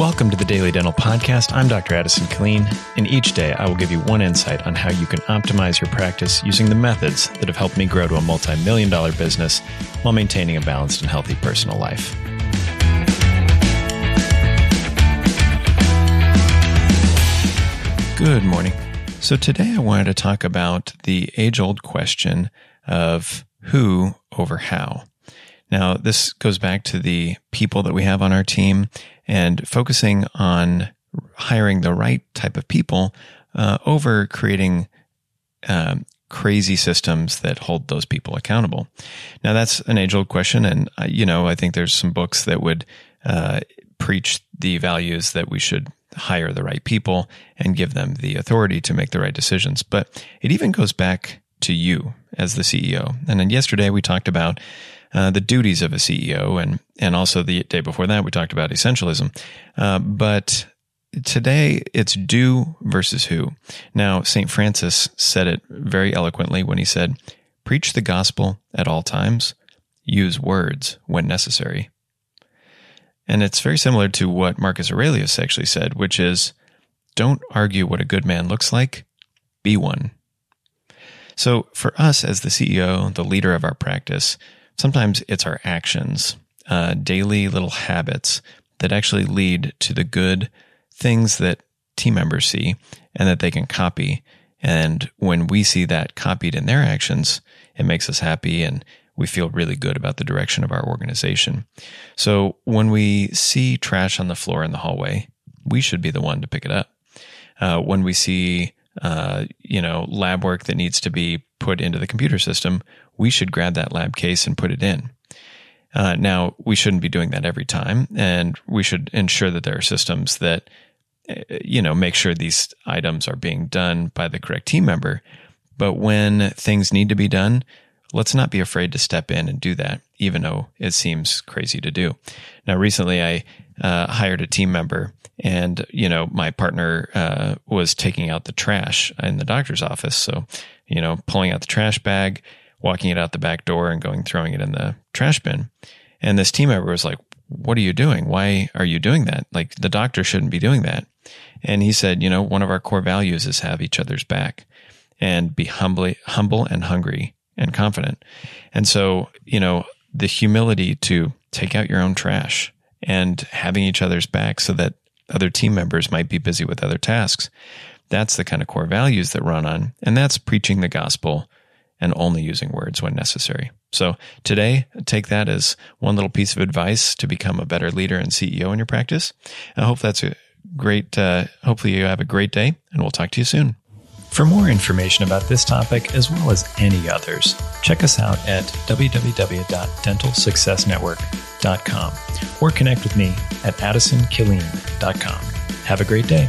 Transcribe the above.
Welcome to the Daily Dental Podcast. I'm Dr. Addison Killeen, and each day I will give you one insight on how you can optimize your practice using the methods that have helped me grow to a multi million dollar business while maintaining a balanced and healthy personal life. Good morning. So, today I wanted to talk about the age old question of who over how. Now, this goes back to the people that we have on our team and focusing on hiring the right type of people uh, over creating um, crazy systems that hold those people accountable. Now, that's an age old question. And, uh, you know, I think there's some books that would uh, preach the values that we should hire the right people and give them the authority to make the right decisions. But it even goes back to you as the CEO. And then yesterday we talked about uh, the duties of a CEO, and and also the day before that we talked about essentialism. Uh, but today it's do versus who. Now Saint Francis said it very eloquently when he said, "Preach the gospel at all times, use words when necessary." And it's very similar to what Marcus Aurelius actually said, which is, "Don't argue what a good man looks like, be one." So, for us as the CEO, the leader of our practice, sometimes it's our actions, uh, daily little habits that actually lead to the good things that team members see and that they can copy. And when we see that copied in their actions, it makes us happy and we feel really good about the direction of our organization. So when we see trash on the floor in the hallway, we should be the one to pick it up. Uh, when we see uh, you know, lab work that needs to be put into the computer system, we should grab that lab case and put it in. Uh, now, we shouldn't be doing that every time, and we should ensure that there are systems that, uh, you know, make sure these items are being done by the correct team member. But when things need to be done, let's not be afraid to step in and do that, even though it seems crazy to do. Now, recently I uh, hired a team member and, you know, my partner uh, was taking out the trash in the doctor's office. So, you know, pulling out the trash bag, walking it out the back door and going, throwing it in the trash bin. And this team member was like, what are you doing? Why are you doing that? Like the doctor shouldn't be doing that. And he said, you know, one of our core values is have each other's back and be humbly, humble and hungry and confident. And so, you know, the humility to take out your own trash and having each other's back so that other team members might be busy with other tasks. That's the kind of core values that run on, and that's preaching the gospel and only using words when necessary. So today, take that as one little piece of advice to become a better leader and CEO in your practice. I hope that's a great, uh, hopefully you have a great day and we'll talk to you soon. For more information about this topic, as well as any others, check us out at www.dentalsuccessnetwork.com or connect with me at addisonkilleen.com. Have a great day.